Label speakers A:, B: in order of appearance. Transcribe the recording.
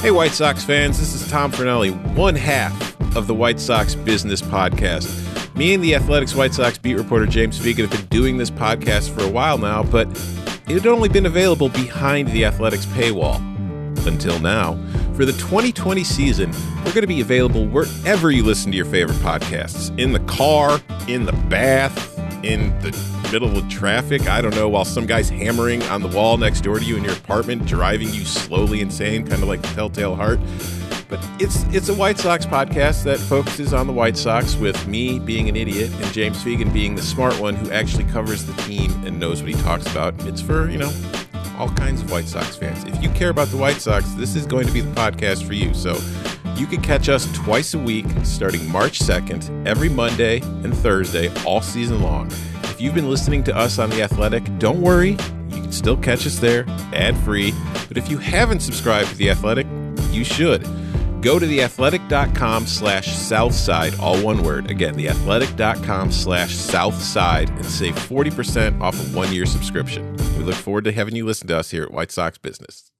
A: Hey, White Sox fans, this is Tom Fornelli, one half of the White Sox Business Podcast. Me and the Athletic's White Sox beat reporter James Fegan have been doing this podcast for a while now, but it had only been available behind the Athletic's paywall. Until now. For the 2020 season, we're going to be available wherever you listen to your favorite podcasts in the car, in the bath, in the middle of traffic. I don't know, while some guy's hammering on the wall next door to you in your apartment, driving you slowly insane, kind of like the Telltale Heart. But it's it's a White Sox podcast that focuses on the White Sox with me being an idiot and James Fegan being the smart one who actually covers the team and knows what he talks about. It's for, you know, all kinds of White Sox fans. If you care about the White Sox, this is going to be the podcast for you. So you can catch us twice a week starting March 2nd, every Monday and Thursday, all season long. If you've been listening to us on The Athletic, don't worry, you can still catch us there ad free. But if you haven't subscribed to The Athletic, you should. Go to theathletic.com slash southside, all one word. Again, theathletic.com slash southside and save 40% off a one year subscription. We look forward to having you listen to us here at White Sox Business.